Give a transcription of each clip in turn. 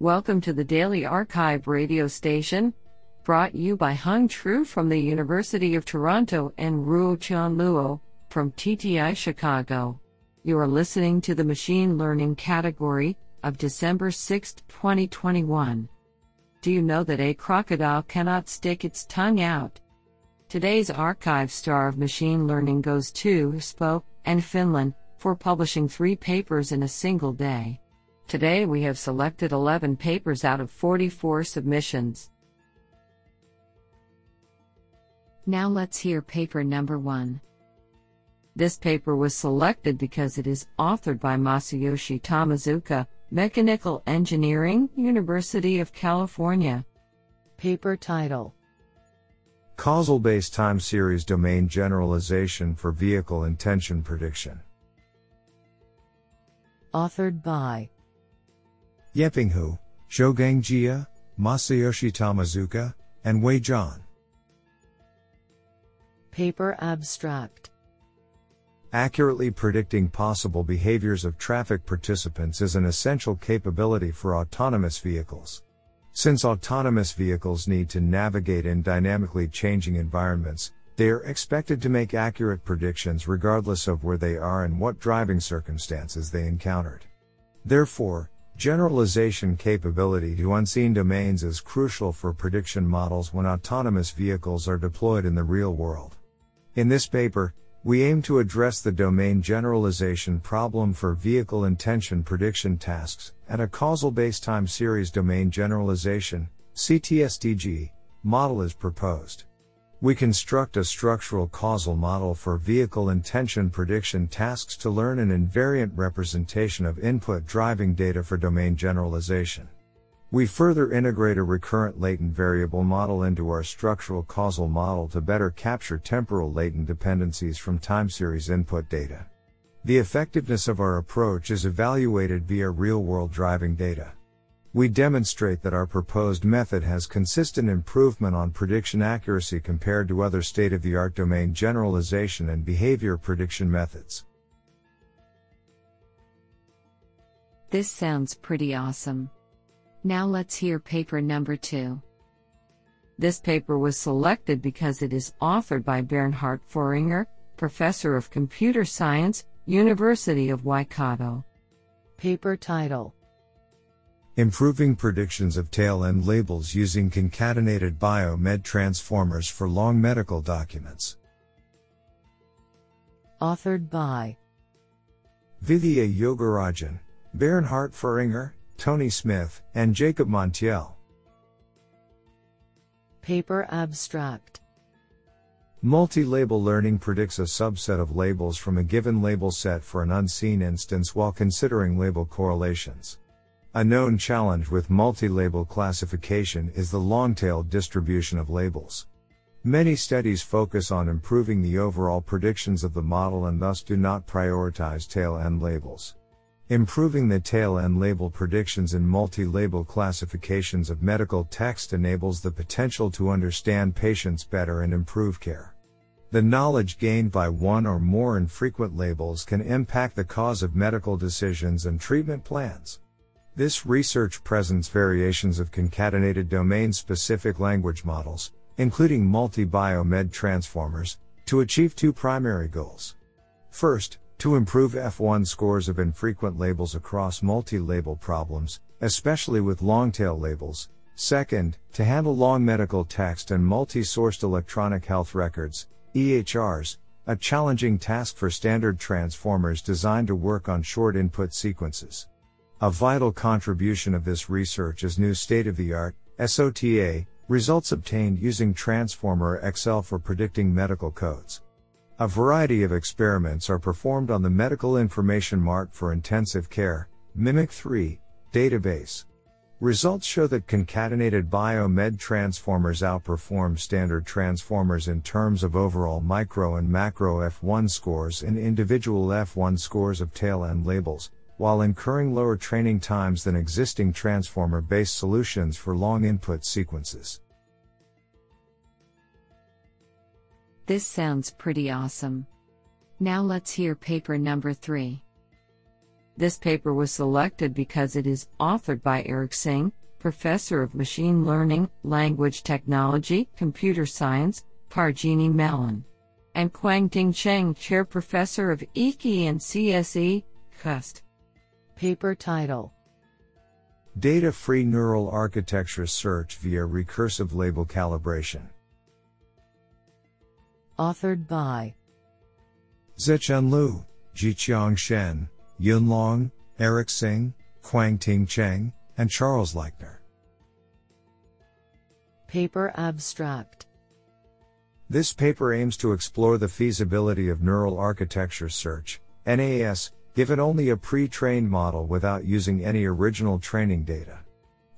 Welcome to the Daily Archive radio station, brought you by Hung Tru from the University of Toronto and Ruo Chan Luo from TTI Chicago. You are listening to the Machine Learning category of December 6, 2021. Do you know that a crocodile cannot stick its tongue out? Today's archive star of machine learning goes to Espoo and Finland for publishing three papers in a single day. Today we have selected 11 papers out of 44 submissions. Now let's hear paper number one. This paper was selected because it is authored by Masayoshi Tomizuka, Mechanical Engineering, University of California. Paper title Causal based time series domain generalization for vehicle intention prediction. Authored by Yeping Hu, Zhougang Jia, Masayoshi Tomizuka, and Wei Zhang. Paper Abstract Accurately predicting possible behaviors of traffic participants is an essential capability for autonomous vehicles. Since autonomous vehicles need to navigate in dynamically changing environments, they are expected to make accurate predictions regardless of where they are and what driving circumstances they encountered. Therefore, Generalization capability to unseen domains is crucial for prediction models when autonomous vehicles are deployed in the real world. In this paper, we aim to address the domain generalization problem for vehicle intention prediction tasks and a causal based time series domain generalization CTSDG model is proposed. We construct a structural causal model for vehicle intention prediction tasks to learn an invariant representation of input driving data for domain generalization. We further integrate a recurrent latent variable model into our structural causal model to better capture temporal latent dependencies from time series input data. The effectiveness of our approach is evaluated via real world driving data. We demonstrate that our proposed method has consistent improvement on prediction accuracy compared to other state of the art domain generalization and behavior prediction methods. This sounds pretty awesome. Now let's hear paper number two. This paper was selected because it is authored by Bernhard Pfahringer, Professor of Computer Science, University of Waikato. Paper title Improving predictions of tail end labels using concatenated biomed transformers for long medical documents. Authored by Vithya Yogarajan, Bernhard Pfahringer, Tony Smith, and Jacob Montiel. Paper Abstract Multi label learning predicts a subset of labels from a given label set for an unseen instance while considering label correlations. A known challenge with multi-label classification is the long-tail distribution of labels. Many studies focus on improving the overall predictions of the model and thus do not prioritize tail-end labels. Improving the tail-end label predictions in multi-label classifications of medical text enables the potential to understand patients better and improve care. The knowledge gained by one or more infrequent labels can impact the cause of medical decisions and treatment plans. This research presents variations of concatenated domain specific language models, including multi biomed transformers, to achieve two primary goals. First, to improve F1 scores of infrequent labels across multi label problems, especially with long tail labels. Second, to handle long medical text and multi sourced electronic health records, EHRs, a challenging task for standard transformers designed to work on short input sequences. A vital contribution of this research is new state of the art, SOTA, results obtained using Transformer XL for predicting medical codes. A variety of experiments are performed on the Medical Information Mart for Intensive Care, MIMIC 3, database. Results show that concatenated biomed transformers outperform standard transformers in terms of overall micro and macro F1 scores and individual F1 scores of tail end labels, while incurring lower training times than existing transformer based solutions for long input sequences. This sounds pretty awesome. Now let's hear paper number 3. This paper was selected because it is authored by Eric Xing, Professor of Machine Learning, Language Technology, Computer Science, Carnegie Mellon, and Kwang-Ting Cheng, Chair Professor of EKI and CSE, CUST. Paper title Data Free Neural Architecture Search via Recursive Label Calibration. Authored by Zechun Liu, Zhiqiang Shen, Yun Long, Eric Xing, Kwang-Ting Cheng, and Charles Leichner. Paper Abstract This paper aims to explore the feasibility of neural architecture search, NAS, given only a pre-trained model without using any original training data.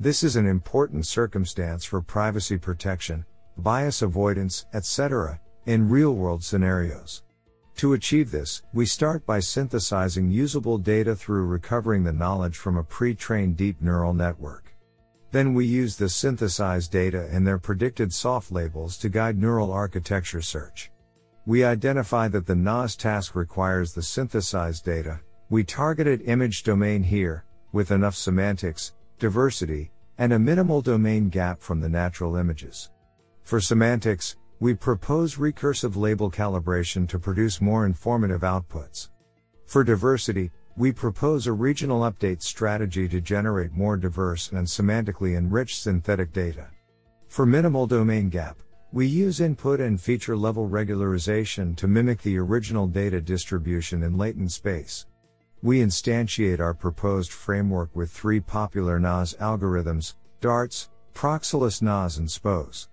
This is an important circumstance for privacy protection, bias avoidance, etc., in real-world scenarios. To achieve this, we start by synthesizing usable data through recovering the knowledge from a pre-trained deep neural network. Then we use the synthesized data and their predicted soft labels to guide neural architecture search. We identify that the NAS task requires the synthesized data, we targeted image domain here, with enough semantics, diversity, and a minimal domain gap from the natural images. For semantics, we propose recursive label calibration to produce more informative outputs. For diversity, we propose a regional update strategy to generate more diverse and semantically enriched synthetic data. For minimal domain gap, we use input and feature level regularization to mimic the original data distribution in latent space. We instantiate our proposed framework with three popular NAS algorithms, DARTS, Proxyless NAS and SPOS.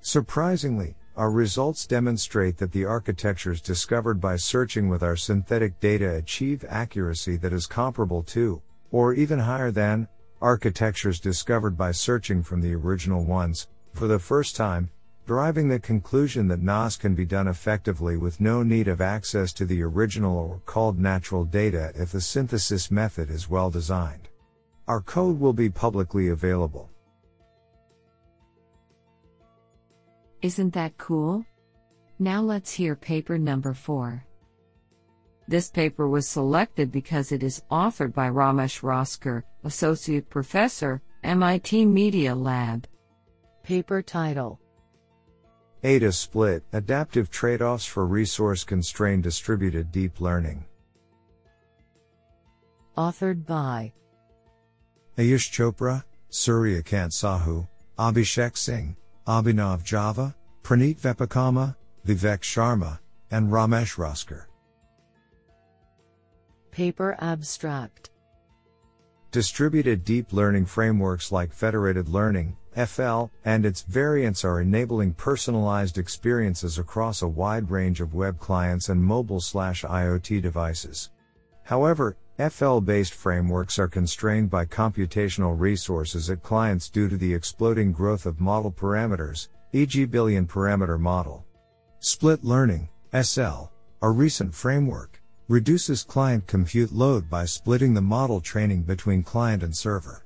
Surprisingly, our results demonstrate that the architectures discovered by searching with our synthetic data achieve accuracy that is comparable to, or even higher than, architectures discovered by searching from the original ones, for the first time, driving the conclusion that NAS can be done effectively with no need of access to the original or called natural data if the synthesis method is well designed. Our code will be publicly available. Isn't that cool? Now let's hear paper number 4. This paper was selected because it is authored by Ramesh Raskar, Associate Professor, MIT Media Lab. Paper title ADA Split Adaptive Trade offs for Resource Constrained Distributed Deep Learning. Authored by Ayush Chopra, Surya Kant Sahu, Abhishek Singh, Abhinav Java, Praneet Vepakomma, Vivek Sharma, and Ramesh Raskar. Paper Abstract Distributed deep learning frameworks like federated learning, FL, and its variants are enabling personalized experiences across a wide range of web clients and mobile IoT devices. However, FL based frameworks are constrained by computational resources at clients due to the exploding growth of model parameters, e.g., billion parameter model. Split Learning, SL, a recent framework, reduces client compute load by splitting the model training between client and server.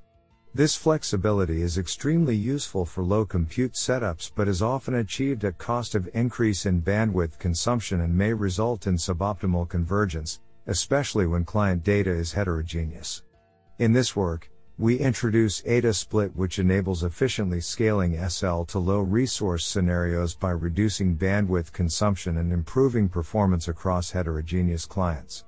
This flexibility is extremely useful for low compute setups but is often achieved at cost of increase in bandwidth consumption and may result in suboptimal convergence, especially when client data is heterogeneous. In this work, we introduce ADA split which enables efficiently scaling SL to low resource scenarios by reducing bandwidth consumption and improving performance across heterogeneous clients.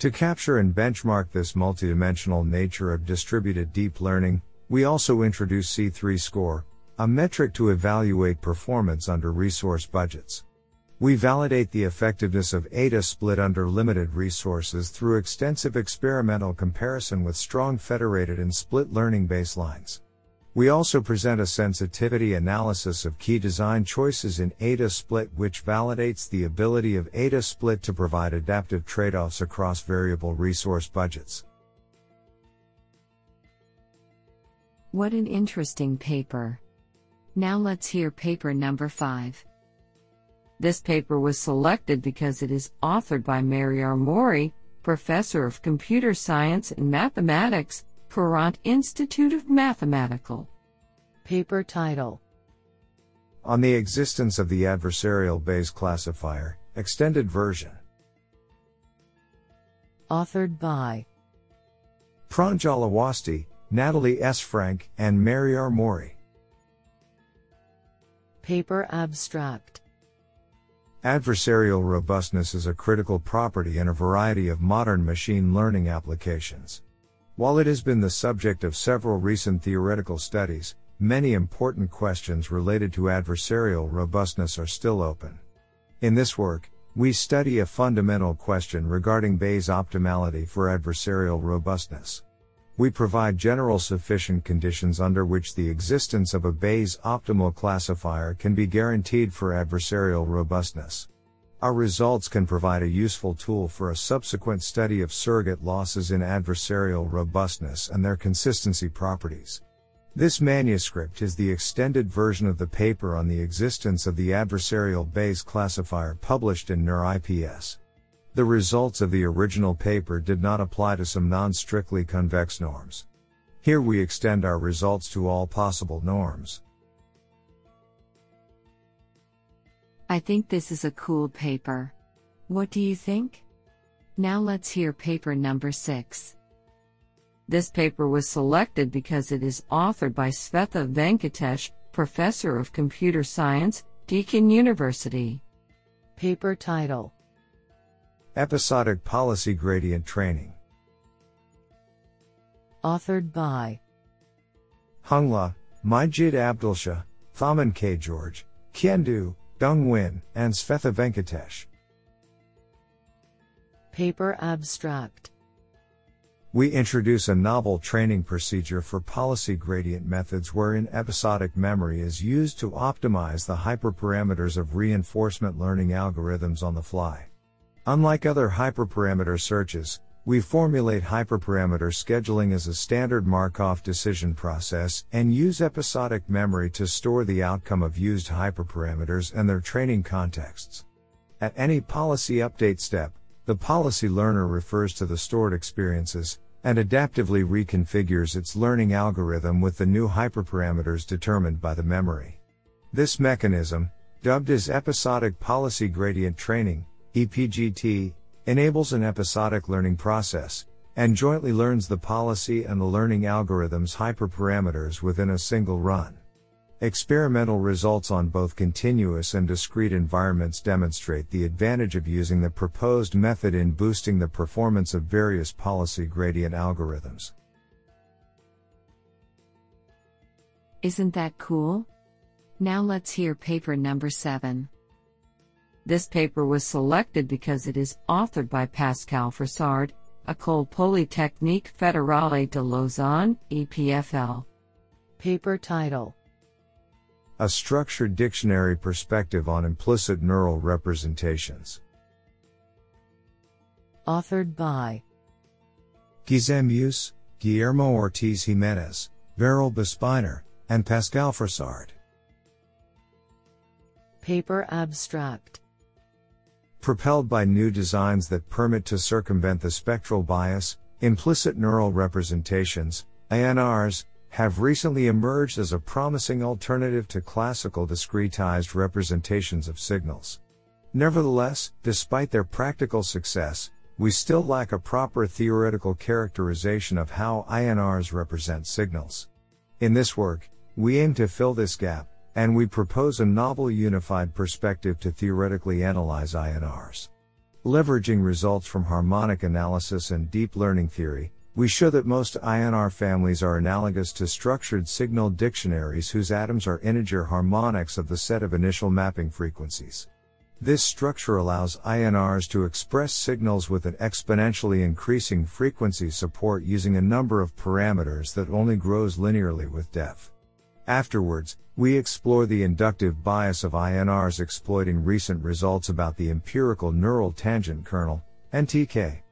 To capture and benchmark this multidimensional nature of distributed deep learning, we also introduce C3 score, a metric to evaluate performance under resource budgets. We validate the effectiveness of ADA split under limited resources through extensive experimental comparison with strong federated and split learning baselines. We also present a sensitivity analysis of key design choices in ADA split which validates the ability of ADA split to provide adaptive trade-offs across variable resource budgets. What an interesting paper. Now let's hear paper number 5. This paper was selected because it is authored by Mehryar Mohri, Professor of Computer Science and Mathematics, Courant Institute of Mathematical. Paper title On the existence of the adversarial Bayes classifier, extended version. Authored by Pranjal Awasthi, Natalie S. Frank, and Mehryar Mohri. Paper Abstract Adversarial robustness is a critical property in a variety of modern machine learning applications. While it has been the subject of several recent theoretical studies, many important questions related to adversarial robustness are still open. In this work, we study a fundamental question regarding Bayes optimality for adversarial robustness. We provide general sufficient conditions under which the existence of a Bayes optimal classifier can be guaranteed for adversarial robustness. Our results can provide a useful tool for a subsequent study of surrogate losses in adversarial robustness and their consistency properties. This manuscript is the extended version of the paper on the existence of the adversarial Bayes classifier published in NeurIPS. The results of the original paper did not apply to some non-strictly convex norms. Here we extend our results to all possible norms. I think this is a cool paper. What do you think? Now let's hear paper number 6. This paper was selected because it is authored by Svetha Venkatesh, Professor of Computer Science, Deakin University. Paper title Episodic Policy Gradient Training. Authored by Hung Le, Majid Abdolshah, Thommen K. George, Kien Do, Dong Nguyen, and Svetha Venkatesh. Paper Abstract we introduce a novel training procedure for policy gradient methods wherein episodic memory is used to optimize the hyperparameters of reinforcement learning algorithms on the fly. Unlike other hyperparameter searches, we formulate hyperparameter scheduling as a standard Markov decision process and use episodic memory to store the outcome of used hyperparameters and their training contexts. At any policy update step, the policy learner refers to the stored experiences and adaptively reconfigures its learning algorithm with the new hyperparameters determined by the memory. This mechanism, dubbed as episodic policy gradient training, EPGT, enables an episodic learning process and jointly learns the policy and the learning algorithm's hyperparameters within a single run. Experimental results on both continuous and discrete environments demonstrate the advantage of using the proposed method in boosting the performance of various policy gradient algorithms. Isn't that cool? Now let's hear paper number 7. This paper was selected because it is authored by Pascal Frossard, École Polytechnique Fédérale de Lausanne, EPFL. Paper title a structured dictionary perspective on implicit neural representations. Authored by Gizem Yüce, Guillermo Ortiz Jimenez, Beril Besbinar, and Pascal Frossard. Paper Abstract Propelled by new designs that permit to circumvent the spectral bias, implicit neural representations, INRs, have recently emerged as a promising alternative to classical discretized representations of signals. Nevertheless, despite their practical success, we still lack a proper theoretical characterization of how INRs represent signals. In this work, we aim to fill this gap, and we propose a novel unified perspective to theoretically analyze INRs. Leveraging results from harmonic analysis and deep learning theory, we show that most INR families are analogous to structured signal dictionaries whose atoms are integer harmonics of the set of initial mapping frequencies. This structure allows INRs to express signals with an exponentially increasing frequency support using a number of parameters that only grows linearly with depth. Afterwards, we explore the inductive bias of INRs exploiting recent results about the empirical neural tangent kernel, NTK.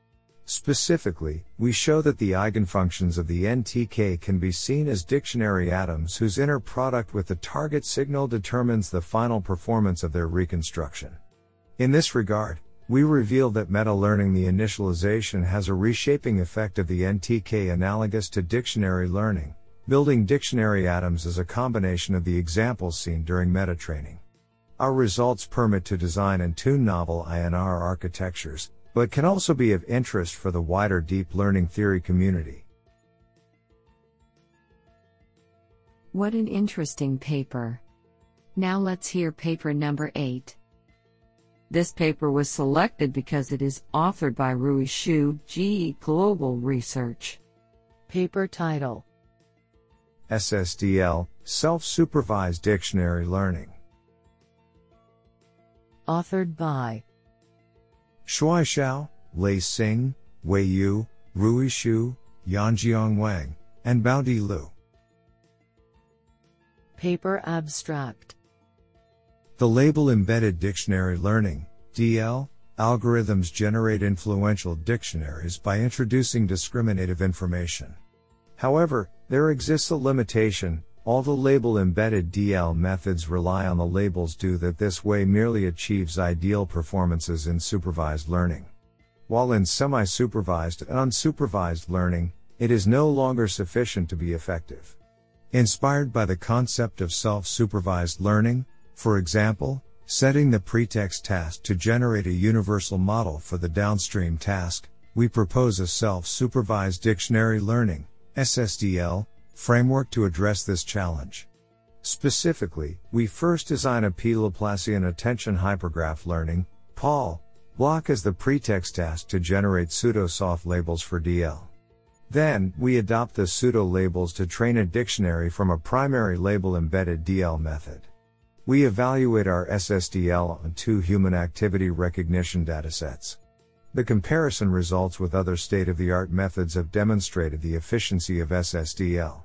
Specifically, we show that the eigenfunctions of the NTK can be seen as dictionary atoms whose inner product with the target signal determines the final performance of their reconstruction. In this regard, we reveal that meta-learning the initialization has a reshaping effect of the NTK analogous to dictionary learning, Building dictionary atoms is a combination of the examples seen during meta training. Our results permit to design and tune novel INR architectures, but can also be of interest for the wider deep learning theory community. What an interesting paper. Now let's hear paper number 8. This paper was selected because it is authored by Rui Shu, GE Global Research. Paper title SSDL Self Supervised Dictionary Learning. Authored by Shuai Xiao, Lei Xing, Wei Yu, Rui Xu, Yanjiang Wang, and Baodi Lu. Paper Abstract The label embedded dictionary learning, DL, algorithms generate influential dictionaries by introducing discriminative information. However, there exists a limitation, all the label embedded DL methods rely on the labels do that this way merely achieves ideal performances in supervised learning. While in semi-supervised and unsupervised learning, it is no longer sufficient to be effective. Inspired by the concept of self-supervised learning, for example, setting the pretext task to generate a universal model for the downstream task, we propose a self-supervised dictionary learning, SSDL, framework to address this challenge. Specifically, we first design a P. Laplacian attention hypergraph learning, PAL, block as the pretext task to generate pseudo-soft labels for DL. Then, we adopt the pseudo labels to train a dictionary from a primary label embedded DL method. We evaluate our SSDL on two human activity recognition datasets. The comparison results with other state of the art methods have demonstrated the efficiency of SSDL.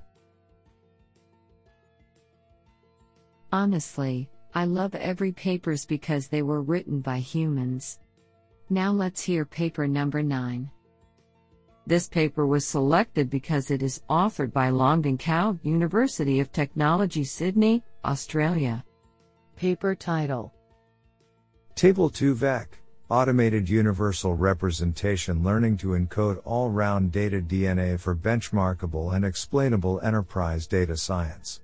Honestly, I love every papers because they were written by humans. Now let's hear paper number 9. This paper was selected because it is authored by Longbing Cao, University of Technology Sydney, Australia. Paper title Table 2 VEC Automated Universal Representation Learning to Encode All Round Data DNA for Benchmarkable and Explainable Enterprise Data Science.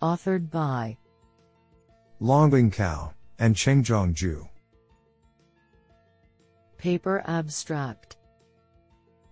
Authored by Longbing Cao and Chengjong Zhu. Paper Abstract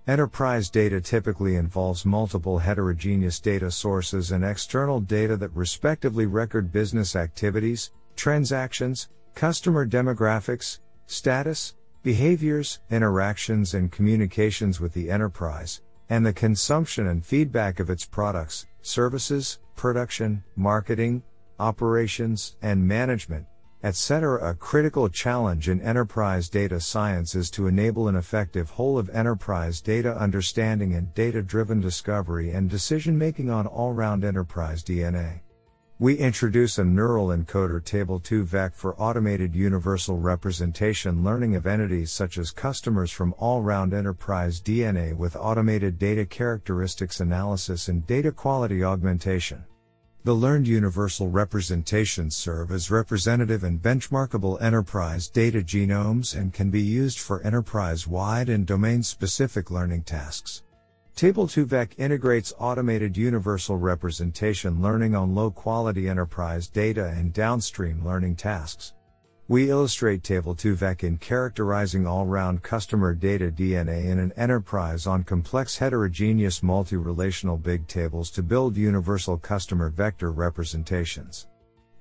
Enterprise data typically involves multiple heterogeneous data sources and external data that respectively record business activities, transactions, customer demographics, status, behaviors, interactions, and communications with the enterprise, and the consumption and feedback of its products, services, production, marketing, operations, and management, etc. A critical challenge in enterprise data science is to enable an effective whole of enterprise data understanding and data driven discovery and decision making on all round enterprise DNA. We introduce a neural encoder table 2 VEC for automated universal representation learning of entities such as customers from all round enterprise DNA with automated data characteristics analysis and data quality augmentation. The learned universal representations serve as representative and benchmarkable enterprise data genomes and can be used for enterprise wide and domain specific learning tasks. Table 2 VEC integrates automated universal representation learning on low quality enterprise data and downstream learning tasks. We illustrate Table 2 VEC in characterizing all round customer data DNA in an enterprise on complex heterogeneous multi relational big tables to build universal customer vector representations.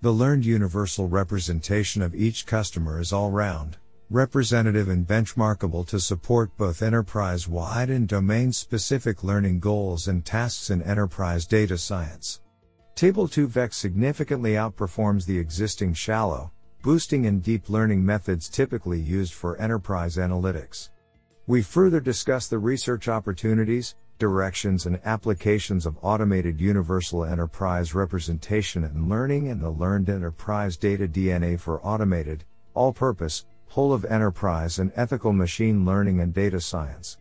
The learned universal representation of each customer is all round representative and benchmarkable to support both enterprise wide and domain specific learning goals and tasks in enterprise data science. Table 2 VEC significantly outperforms the existing shallow, boosting and deep learning methods typically used for enterprise analytics. We further discuss the research opportunities, directions, and applications of automated universal enterprise representation and learning and the learned enterprise data DNA for automated, all purpose, whole of enterprise and ethical machine learning and data science.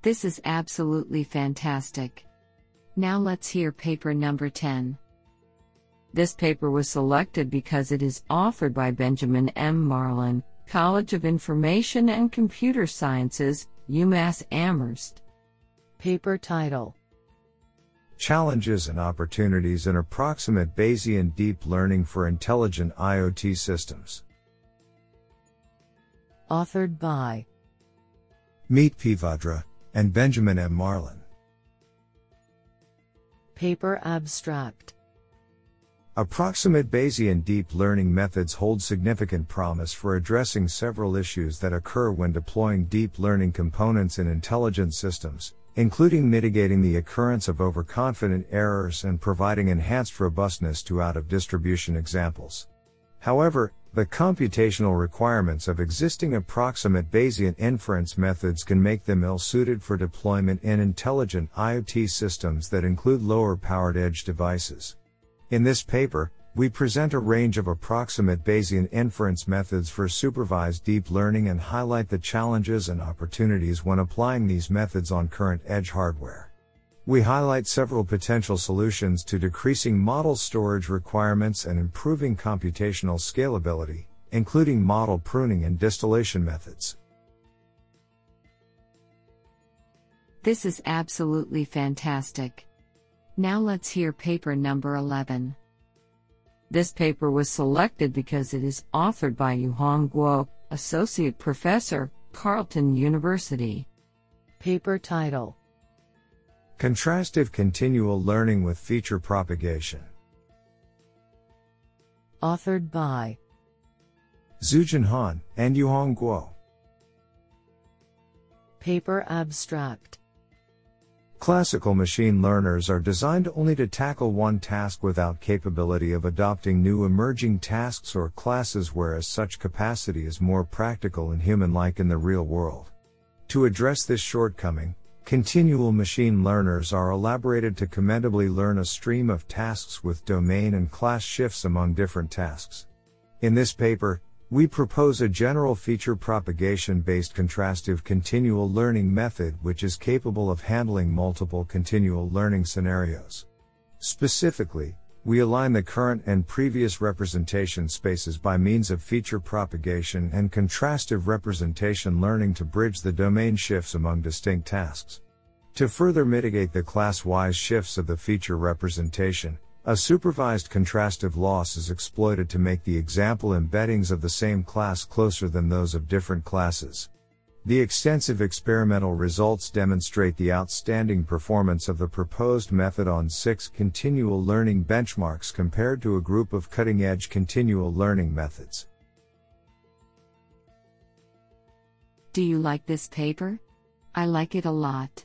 This is absolutely fantastic. Now let's hear paper number 10. This paper was selected because it is authored by Benjamin M. Marlin, College of Information and Computer Sciences, UMass Amherst. Paper title Challenges and Opportunities in Approximate Bayesian Deep Learning for Intelligent IoT Systems. Authored by Meet P. Vadera, and Benjamin M. Marlin. Paper Abstract Approximate Bayesian deep learning methods hold significant promise for addressing several issues that occur when deploying deep learning components in intelligent systems, including mitigating the occurrence of overconfident errors and providing enhanced robustness to out of distribution examples. However, the computational requirements of existing approximate Bayesian inference methods can make them ill suited for deployment in intelligent IoT systems that include lower powered edge devices. In this paper, we present a range of approximate Bayesian inference methods for supervised deep learning and highlight the challenges and opportunities when applying these methods on current edge hardware. We highlight several potential solutions to decreasing model storage requirements and improving computational scalability, including model pruning and distillation methods. This is absolutely fantastic. Now let's hear paper number 11. This paper was selected because it is authored by Yuhong Guo, Associate Professor, Carleton University. Paper title Contrastive Continual Learning with Feature Propagation. Authored by Zhujin Han and Yuhong Guo. Paper Abstract Classical machine learners are designed only to tackle one task without capability of adopting new emerging tasks or classes, whereas such capacity is more practical and human like in the real world. To address this shortcoming, continual machine learners are elaborated to commendably learn a stream of tasks with domain and class shifts among different tasks. In this paper, we propose a general feature propagation based contrastive continual learning method which is capable of handling multiple continual learning scenarios. Specifically, we align the current and previous representation spaces by means of feature propagation and contrastive representation learning to bridge the domain shifts among distinct tasks. To further mitigate the class wise shifts of the feature representation, a supervised contrastive loss is exploited to make the example embeddings of the same class closer than those of different classes. The extensive experimental results demonstrate the outstanding performance of the proposed method on six continual learning benchmarks compared to a group of cutting edge continual learning methods. Do you like this paper? I like it a lot.